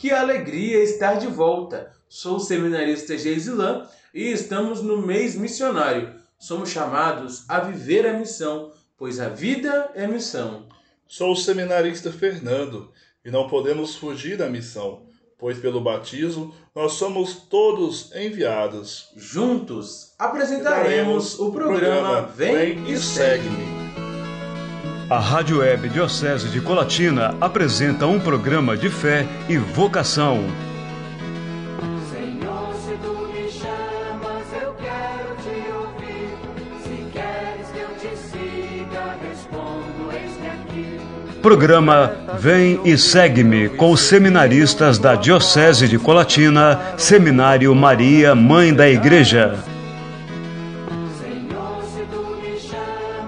Que alegria estar de volta! Sou o seminarista Geisilan e estamos no mês missionário. Somos chamados a viver a missão, pois a vida é missão. Sou o seminarista Fernando e não podemos fugir da missão, pois pelo batismo nós somos todos enviados. Juntos apresentaremos o programa Vem e Segue-me. A Rádio Web Diocese de Colatina apresenta um programa de fé e vocação. Senhor, se tu me chamas, eu quero te ouvir. Se queres que eu te siga, respondo, eis-me aqui. Programa Vem e Segue-me com os seminaristas da Diocese de Colatina, Seminário Maria, Mãe da Igreja. Senhor, se tu me chamas,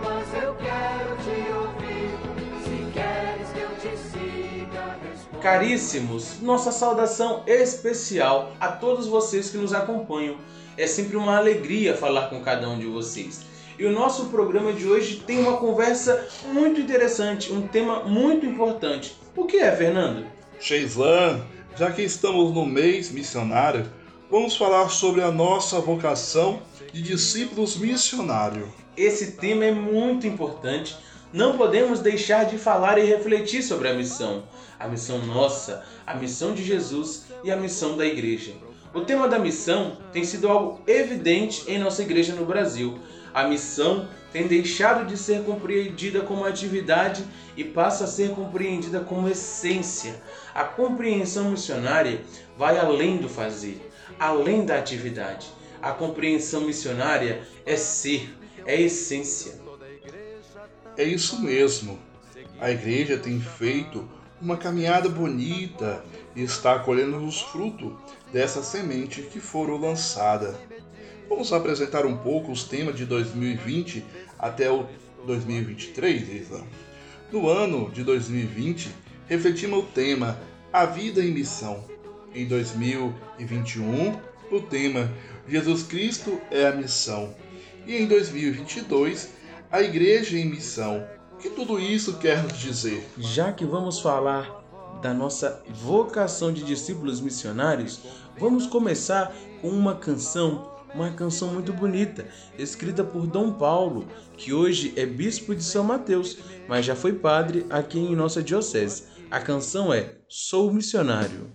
Caríssimos, nossa saudação especial a todos vocês que nos acompanham. É sempre uma alegria falar com cada um de vocês. E o nosso programa de hoje tem uma conversa muito interessante, um tema muito importante. O que é, Fernando? Sheislan, já que estamos no mês missionário, vamos falar sobre a nossa vocação de discípulos missionários. Esse tema é muito importante. Não podemos deixar de falar e refletir sobre a missão. A missão nossa, a missão de Jesus e a missão da igreja. O tema da missão tem sido algo evidente em nossa igreja no Brasil. A missão tem deixado de ser compreendida como atividade e passa a ser compreendida como essência. A compreensão missionária vai além do fazer, além da atividade. A compreensão missionária é ser, é essência. É isso mesmo. A igreja tem feito uma caminhada bonita e está colhendo os frutos dessa semente que foram lançada. Vamos apresentar um pouco os temas de 2020 até o 2023, Isla. No ano de 2020, refletimos o tema A Vida em Missão. Em 2021, o tema Jesus Cristo é a Missão. E em 2022, a Igreja em Missão. O que tudo isso quer nos dizer? Já que vamos falar da nossa vocação de discípulos missionários, vamos começar com uma canção, uma canção muito bonita, escrita por Dom Paulo, que hoje é bispo de São Mateus, mas já foi padre aqui em nossa diocese. A canção é Sou Missionário.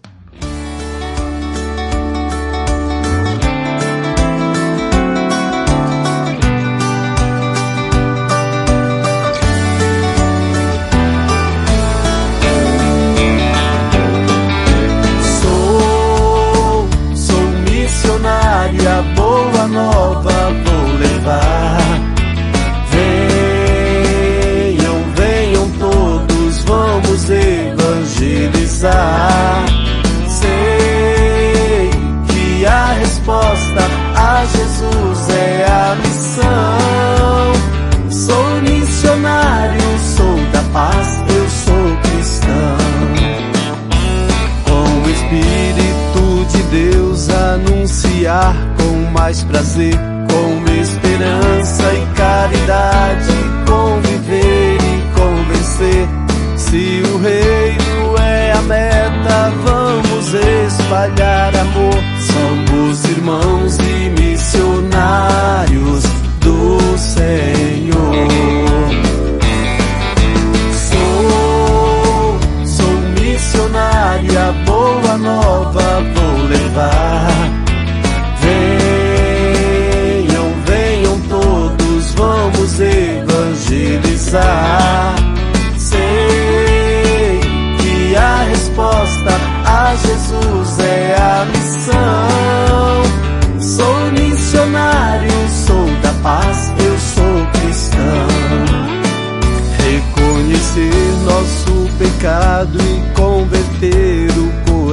Missionário, sou da paz, eu sou cristão com o Espírito de Deus anunciar com mais prazer, com esperança e caridade, conviver e convencer. Se o reino é a meta, vamos espalhar amor. Somos irmãos e missionários nova vou levar. Venham, venham todos, vamos evangelizar. Sei que a resposta a Jesus é a missão. Sou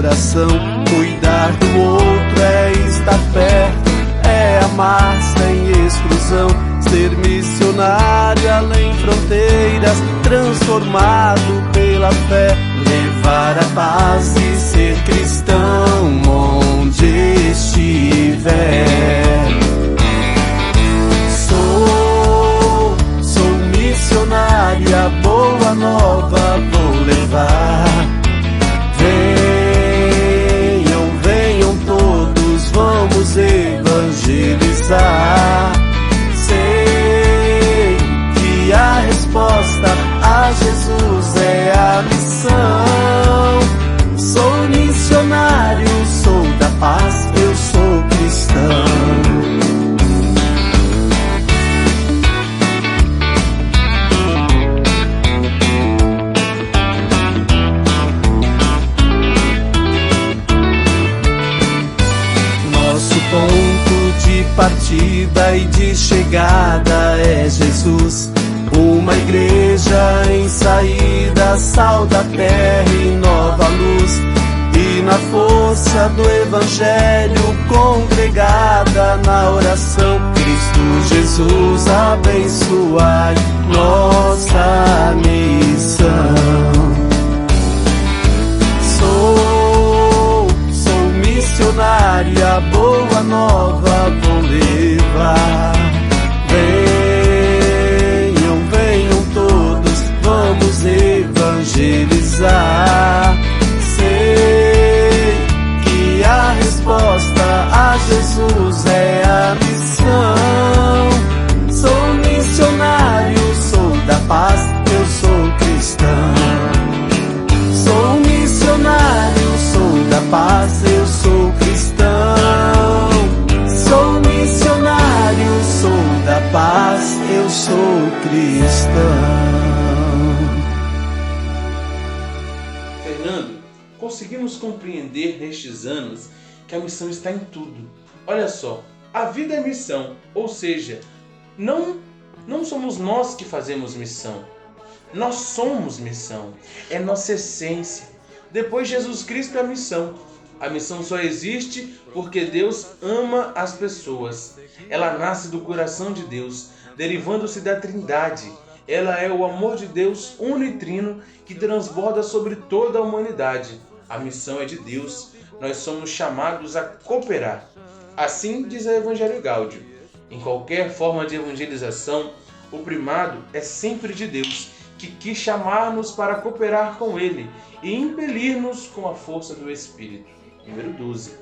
coração. Cuidar do outro é estar perto, é amar sem exclusão. Ser missionário além fronteiras, transformado pela fé. Levar a paz e ser cristão onde estiver. Sou, sou missionário, a boa nova vou levar. 在。Sal da terra e nova luz. E na força do Evangelho, congregada na oração, Cristo Jesus abençoai nossa missão. Tudo. Olha só, a vida é missão, ou seja, não não somos nós que fazemos missão. Nós somos missão. É nossa essência. Depois Jesus Cristo é a missão. A missão só existe porque Deus ama as pessoas. Ela nasce do coração de Deus, derivando-se da Trindade. Ela é o amor de Deus unitrino que transborda sobre toda a humanidade. A missão é de Deus. Nós somos chamados a cooperar. Assim diz a Evangelho Gáudio. Em qualquer forma de evangelização, o primado é sempre de Deus, que quis chamar-nos para cooperar com Ele e impelir-nos com a força do Espírito. Número 12.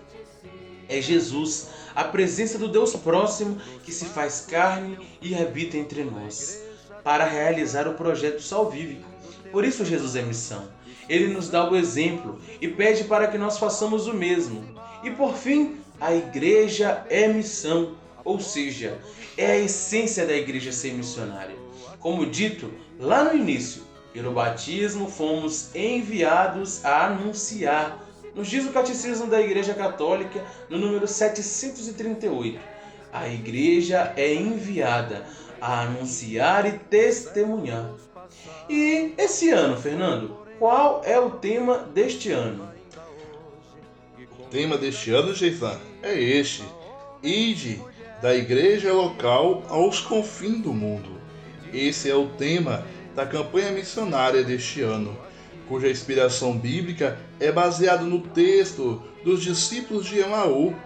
É Jesus, a presença do Deus próximo que se faz carne e habita entre nós, para realizar o projeto salvífico. Por isso Jesus é missão. Ele nos dá o exemplo e pede para que nós façamos o mesmo. E por fim, a igreja é missão, ou seja, é a essência da igreja ser missionária. Como dito lá no início, pelo batismo fomos enviados a anunciar. Nos diz o Catecismo da Igreja Católica, no número 738. A igreja é enviada a anunciar e testemunhar. E esse ano, Fernando, qual é o tema deste ano? O tema deste ano, Geifan, é este: Ide da igreja local aos confins do mundo. Esse é o tema da campanha missionária deste ano, cuja inspiração bíblica é baseada no texto dos discípulos de Emaú,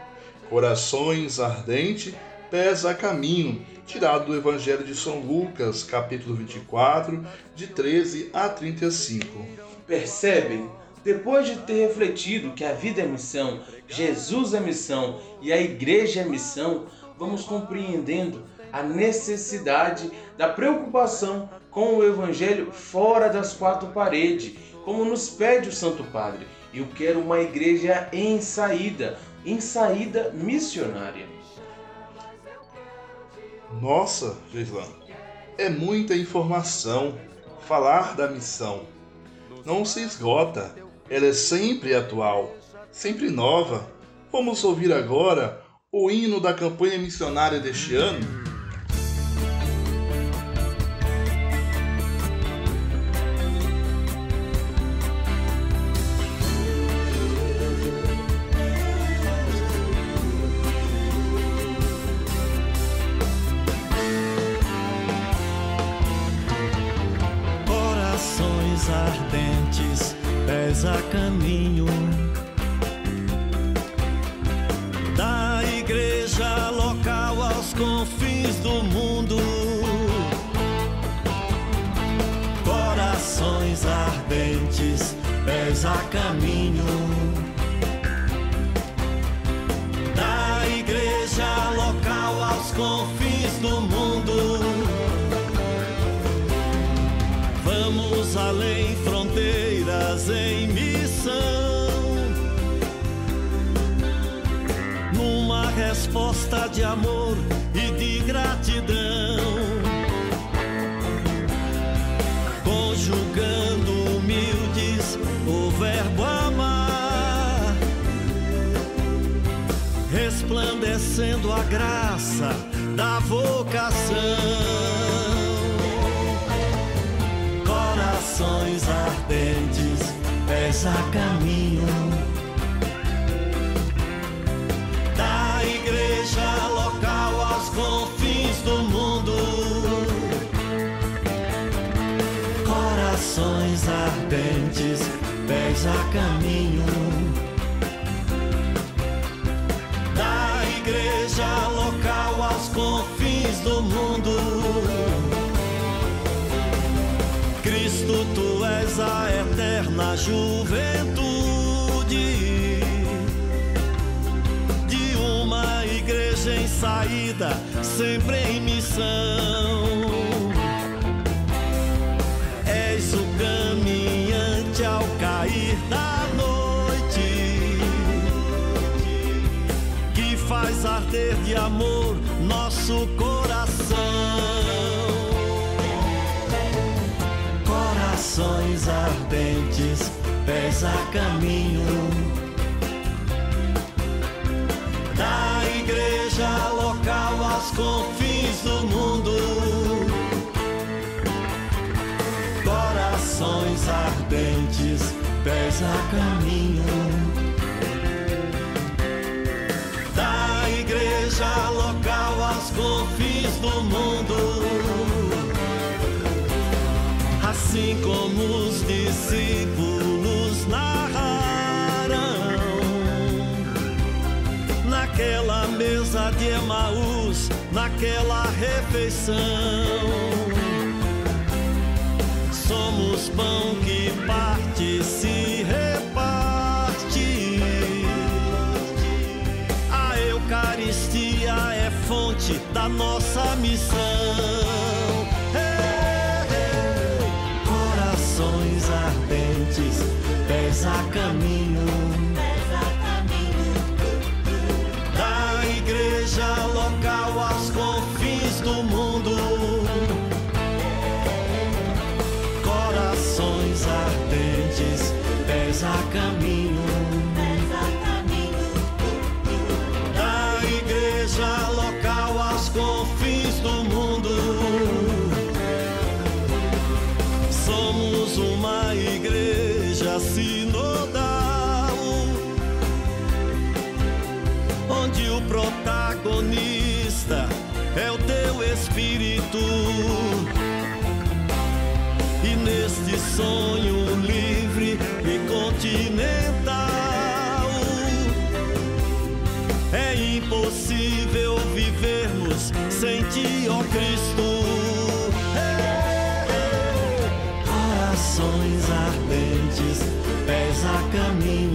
Corações ardentes, pés a caminho, tirado do Evangelho de São Lucas, capítulo 24, de 13 a 35. Percebem? Depois de ter refletido que a vida é missão, Jesus é missão e a igreja é missão, vamos compreendendo a necessidade da preocupação com o Evangelho fora das quatro paredes, como nos pede o Santo Padre. Eu quero uma igreja em saída, em saída missionária. Nossa, Geislan, é muita informação. Falar da missão não se esgota, ela é sempre atual, sempre nova. Vamos ouvir agora o hino da campanha missionária deste ano? Caminho da igreja local aos confins do mundo. Corações ardentes, pés a caminho da igreja local aos confins do mundo. Vamos além fronteiras em missão. Resposta de amor e de gratidão. Conjugando humildes o verbo amar. resplandecendo a graça da vocação. Corações ardentes, pés a caminho a caminho da igreja local aos confins do mundo. Cristo, tu és a eterna juventude de uma igreja em saída, sempre em missão. Arder de amor nosso coração. Corações ardentes, pés a caminho da igreja local aos confins do mundo. Corações ardentes, pés a caminho Emaús, naquela refeição. Somos pão que parte se reparte. A Eucaristia é fonte da nossa missão. Corações ardentes, pés a caminho. Pés a caminho. Da igreja local aos confins do mundo. Somos uma igreja sinodal, onde o protagonista é o teu espírito. E neste sonho sem ti, ó Cristo. Ei. Corações ardentes, pés a caminho.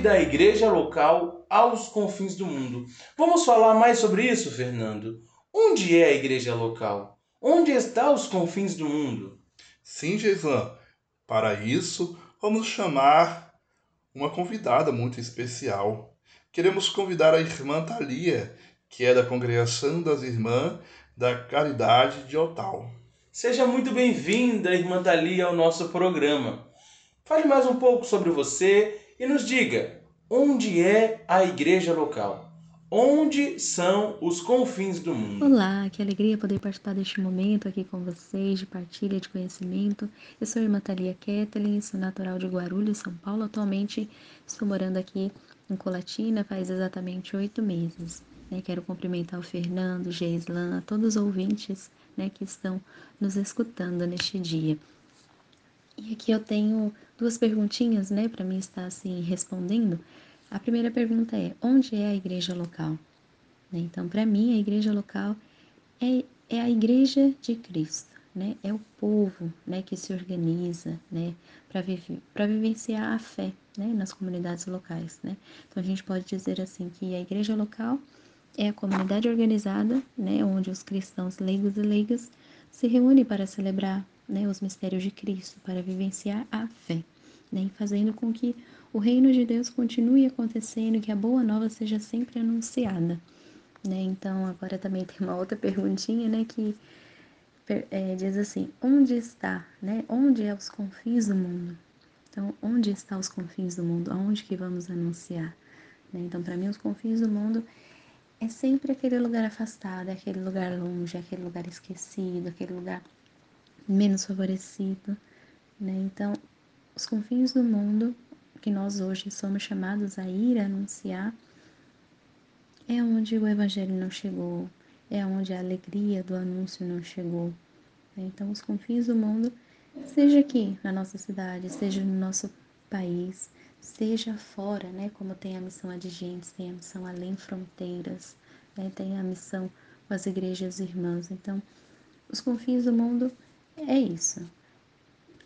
Da igreja local aos confins do mundo. Vamos falar mais sobre isso, Fernando? Onde é a igreja local? Onde está os confins do mundo? Sim, Geislan. Para isso, vamos chamar uma convidada muito especial. Queremos convidar a irmã Thalia, que é da Congregação das Irmãs da Caridade de Otal. Seja muito bem-vinda, irmã Thalia, ao nosso programa. Fale mais um pouco sobre você e nos diga onde é a igreja local? Onde são os confins do mundo? Olá, que alegria poder participar deste momento aqui com vocês, de partilha de conhecimento. Eu sou a irmã Thalia Ketelin, sou natural de Guarulhos, São Paulo. Atualmente estou morando aqui em Colatina faz exatamente oito meses. né? Quero cumprimentar o Fernando, Geislan, a todos os ouvintes né, que estão nos escutando neste dia. E aqui eu tenho duas perguntinhas, né, para mim estar assim respondendo. A primeira pergunta é: onde é a igreja local? Né, Então, para mim, a igreja local é, é a igreja de Cristo. né, é o povo, né, que se organiza, né, para viver, para vivenciar a fé, né, nas comunidades locais, né. Então a gente pode dizer assim que a igreja local é a comunidade organizada, né, onde os cristãos leigos e leigas se reúnem para celebrar, né, os mistérios de Cristo, para vivenciar a fé, né, e fazendo com que o reino de Deus continue acontecendo, e que a boa nova seja sempre anunciada, né. Então agora também tem uma outra perguntinha, né, que é, diz assim: onde está, né? Onde é os confins do mundo? Então, onde está os confins do mundo? Aonde que vamos anunciar? Né? Então, para mim, os confins do mundo é sempre aquele lugar afastado, é aquele lugar longe, é aquele lugar esquecido, aquele lugar menos favorecido, né? Então, os confins do mundo que nós hoje somos chamados a ir anunciar é onde o evangelho não chegou, é onde a alegria do anúncio não chegou. Então, os confins do mundo, seja aqui na nossa cidade, seja no nosso país, seja fora, né? Como tem a missão Adigentes, tem a missão Além Fronteiras, né? tem a missão com as igrejas irmãs. Então, os confins do mundo é isso.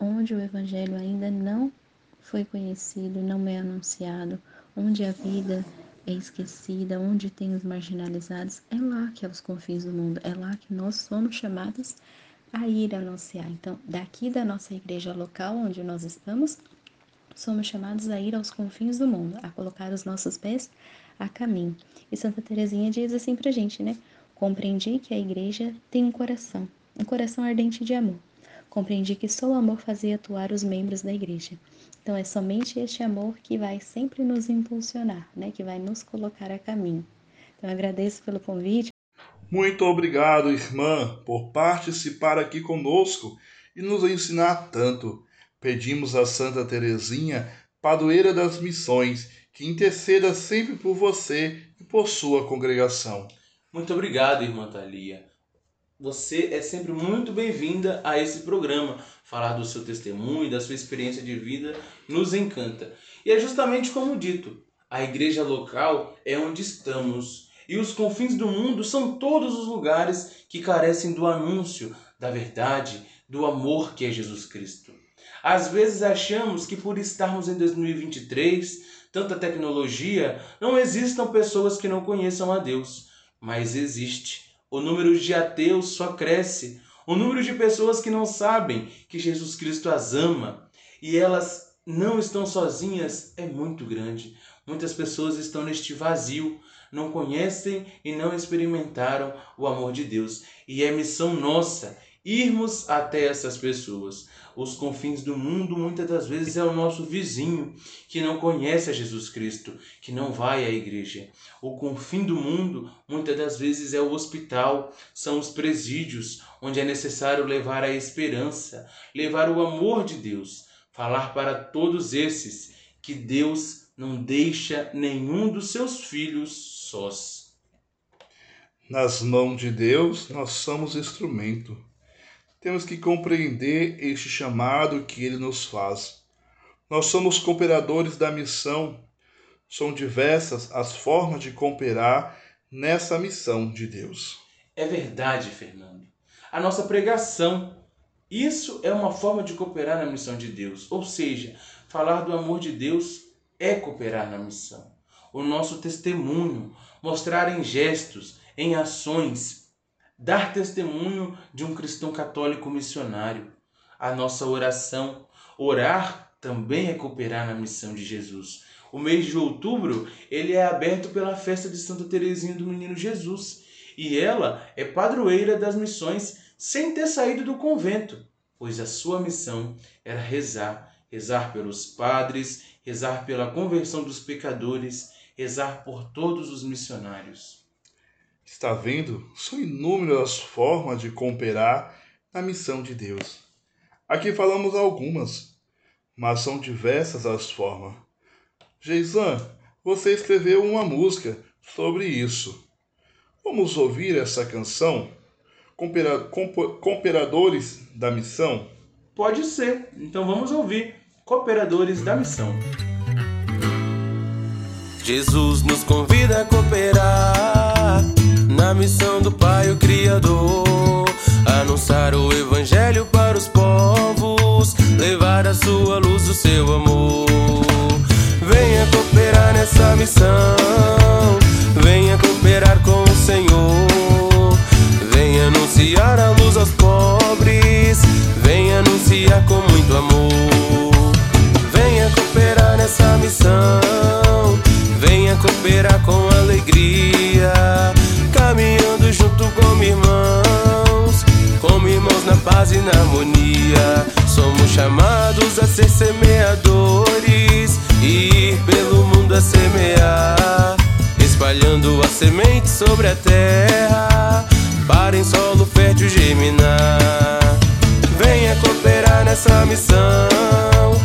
Onde o evangelho ainda não foi conhecido, não é anunciado, onde a vida é esquecida, onde tem os marginalizados, é lá que é os confins do mundo, é lá que nós somos chamados a ir anunciar. Então, daqui da nossa igreja local, onde nós estamos, somos chamados a ir aos confins do mundo, a colocar os nossos pés a caminho. E Santa Teresinha diz assim pra gente, né? Compreendi que a igreja tem um coração, um coração ardente de amor. Compreendi que só o amor fazia atuar os membros da igreja. Então é somente este amor que vai sempre nos impulsionar, né? Que vai nos colocar a caminho. Então agradeço pelo convite. Muito obrigado, irmã, por participar aqui conosco e nos ensinar tanto. Pedimos a Santa Teresinha, padroeira das missões, que interceda sempre por você e por sua congregação. Muito obrigado, irmã Thalia. Você é sempre muito bem-vinda a esse programa. Falar do seu testemunho, da sua experiência de vida, nos encanta. E é justamente como dito, a igreja local é onde estamos. E os confins do mundo são todos os lugares que carecem do anúncio, da verdade, do amor que é Jesus Cristo. Às vezes achamos que por estarmos em 2023, tanta tecnologia, não existam pessoas que não conheçam a Deus. Mas existe o número de ateus só cresce. O número de pessoas que não sabem que Jesus Cristo as ama e elas não estão sozinhas é muito grande. Muitas pessoas estão neste vazio, não conhecem e não experimentaram o amor de Deus. E é missão nossa irmos até essas pessoas os confins do mundo muitas das vezes é o nosso vizinho que não conhece a Jesus Cristo, que não vai à igreja. O confim do mundo muitas das vezes é o hospital, são os presídios, onde é necessário levar a esperança, levar o amor de Deus, falar para todos esses que Deus não deixa nenhum dos seus filhos sós. Nas mãos de Deus, nós somos instrumento temos que compreender este chamado que ele nos faz. Nós somos cooperadores da missão. São diversas as formas de cooperar nessa missão de Deus. É verdade, Fernando. A nossa pregação, isso é uma forma de cooperar na missão de Deus. Ou seja, falar do amor de Deus é cooperar na missão. O nosso testemunho, mostrar em gestos, em ações, dar testemunho de um cristão católico missionário. A nossa oração, orar também é cooperar na missão de Jesus. O mês de outubro, ele é aberto pela festa de Santa Teresinha do Menino Jesus, e ela é padroeira das missões sem ter saído do convento, pois a sua missão era rezar, rezar pelos padres, rezar pela conversão dos pecadores, rezar por todos os missionários. Está vendo? São inúmeras as formas de cooperar na missão de Deus. Aqui falamos algumas, mas são diversas as formas. Geisan, você escreveu uma música sobre isso. Vamos ouvir essa canção? Cooperadores da Missão? Pode ser. Então vamos ouvir Cooperadores da Missão. Jesus nos convida a cooperar Criador. Anunciar o evangelho para os povos, levar a sua luz, o seu amor. Venha cooperar nessa missão, venha cooperar com o Senhor, venha anunciar a luz aos pobres, venha anunciar com muito amor. E na harmonia. Somos chamados a ser semeadores e ir pelo mundo a semear, espalhando a semente sobre a terra, para em solo fértil germinar. Venha cooperar nessa missão,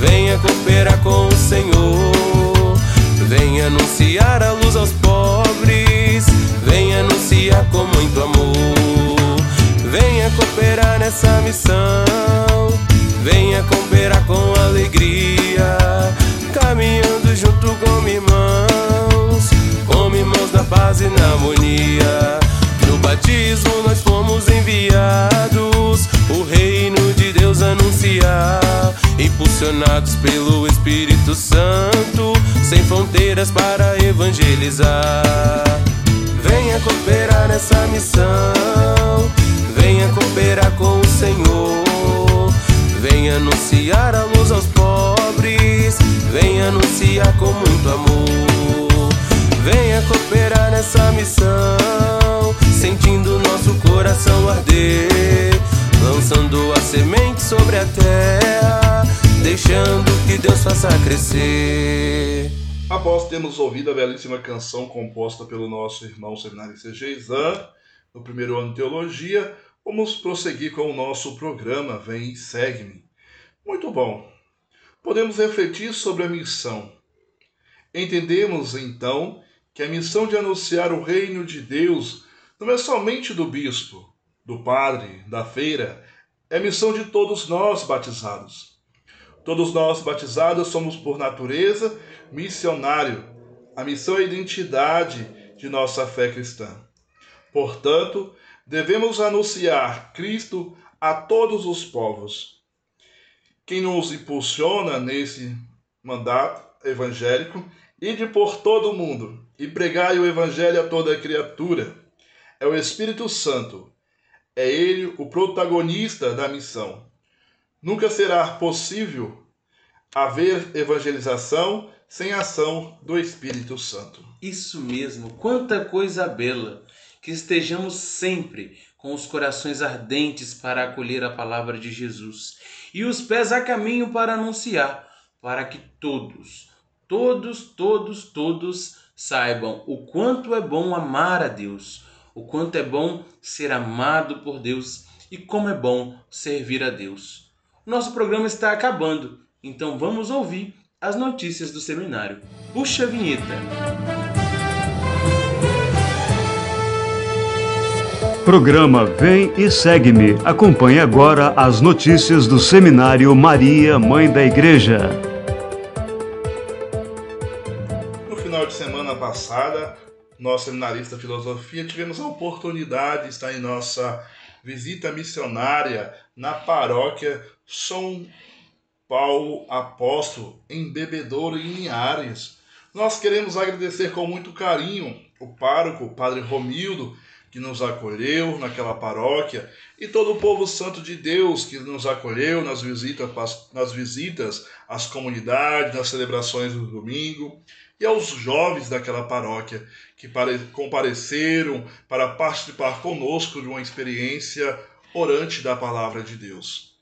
venha cooperar com o Senhor, venha anunciar a luz aos pobres, venha anunciar com muito amor. Cooperar nessa missão, venha cooperar com alegria, caminhando junto com irmãos, como irmãos na paz e na harmonia. No batismo nós fomos enviados, o reino de Deus anunciar, impulsionados pelo Espírito Santo, sem fronteiras para evangelizar. Venha cooperar nessa missão, venha cooperar com o Senhor, venha anunciar a luz aos pobres, venha anunciar com muito amor. Venha cooperar nessa missão, sentindo nosso coração arder, lançando a semente sobre a terra, deixando que Deus faça crescer. Após termos ouvido a belíssima canção composta pelo nosso irmão seminarista Geizan, no primeiro ano de teologia, vamos prosseguir com o nosso programa Vem e Segue-me. Muito bom. Podemos refletir sobre a missão. Entendemos então que a missão de anunciar o reino de Deus não é somente do bispo, do padre, da feira, é missão de todos nós batizados. Todos nós batizados somos por natureza missionário. A missão é a identidade de nossa fé cristã. Portanto, devemos anunciar Cristo a todos os povos. Quem nos impulsiona nesse mandato evangélico Ide por todo o mundo e pregai o Evangelho a toda criatura. É o Espírito Santo. É ele o protagonista da missão. Nunca será possível haver evangelização sem ação do Espírito Santo. Isso mesmo, quanta coisa bela! Que estejamos sempre com os corações ardentes para acolher a palavra de Jesus e os pés a caminho para anunciar, para que todos, todos, todos, todos saibam o quanto é bom amar a Deus, o quanto é bom ser amado por Deus e como é bom servir a Deus. Nosso programa está acabando, então vamos ouvir as notícias do seminário. Puxa a vinheta! Programa Vem e Segue-me. Acompanhe agora as notícias do Seminário Maria, Mãe da Igreja. No final de semana passada, nós seminarista filosofia tivemos a oportunidade de estar em nossa visita missionária na paróquia São Paulo Apóstolo, em Bebedouro, em Linhares. Nós queremos agradecer com muito carinho o pároco, o padre Romildo, que nos acolheu naquela paróquia, e todo o povo santo de Deus que nos acolheu nas visitas, nas visitas às comunidades, nas celebrações do domingo, e aos jovens daquela paróquia que compareceram para participar conosco de uma experiência orante da palavra de Deus.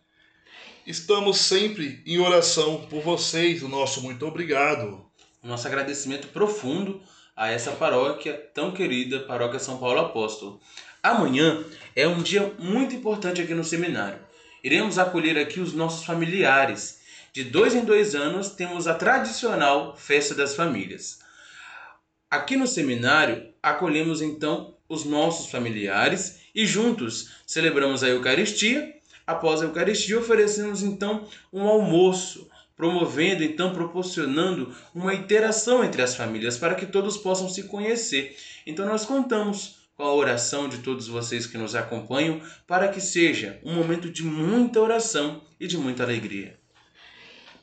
Estamos sempre em oração por vocês, o nosso muito obrigado. Nosso agradecimento profundo a essa paróquia tão querida, Paróquia São Paulo Apóstolo. Amanhã é um dia muito importante aqui no seminário. Iremos acolher aqui os nossos familiares. De dois em dois anos temos a tradicional Festa das Famílias. Aqui no seminário acolhemos então os nossos familiares e juntos celebramos a Eucaristia. Após a Eucaristia oferecemos então um almoço promovendo, então proporcionando uma interação entre as famílias para que todos possam se conhecer. Então nós contamos com a oração de todos vocês que nos acompanham, para que seja um momento de muita oração e de muita alegria.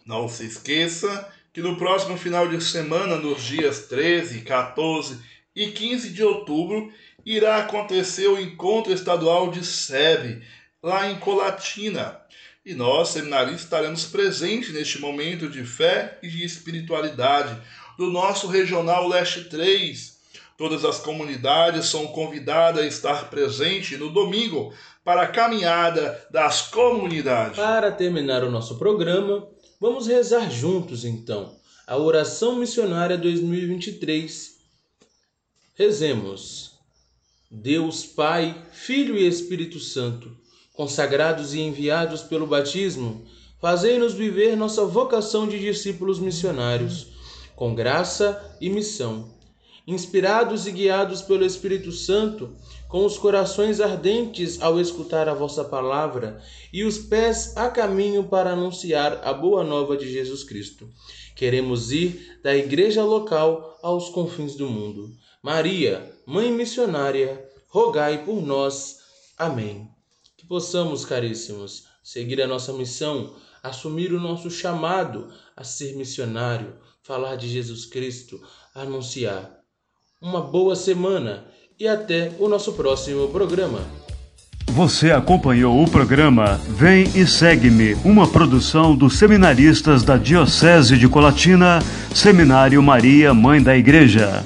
Não se esqueça que no próximo final de semana, nos dias 13, 14 e 15 de outubro, irá acontecer o encontro estadual de SEB, lá em Colatina. E nós, seminaristas, estaremos presentes neste momento de fé e de espiritualidade do nosso Regional Leste 3. Todas as comunidades são convidadas a estar presentes no domingo para a caminhada das comunidades. Para terminar o nosso programa, vamos rezar juntos então a oração missionária 2023. Rezemos. Deus Pai, Filho e Espírito Santo, consagrados e enviados pelo batismo, fazei-nos viver nossa vocação de discípulos missionários, com graça e missão. Inspirados e guiados pelo Espírito Santo, com os corações ardentes ao escutar a vossa palavra e os pés a caminho para anunciar a boa nova de Jesus Cristo. Queremos ir da igreja local aos confins do mundo. Maria, Mãe missionária, rogai por nós. Amém. Possamos, caríssimos, seguir a nossa missão, assumir o nosso chamado a ser missionário, falar de Jesus Cristo, anunciar. Uma boa semana e até o nosso próximo programa. Você acompanhou o programa Vem e Segue-me, uma produção dos seminaristas da Diocese de Colatina, Seminário Maria, Mãe da Igreja.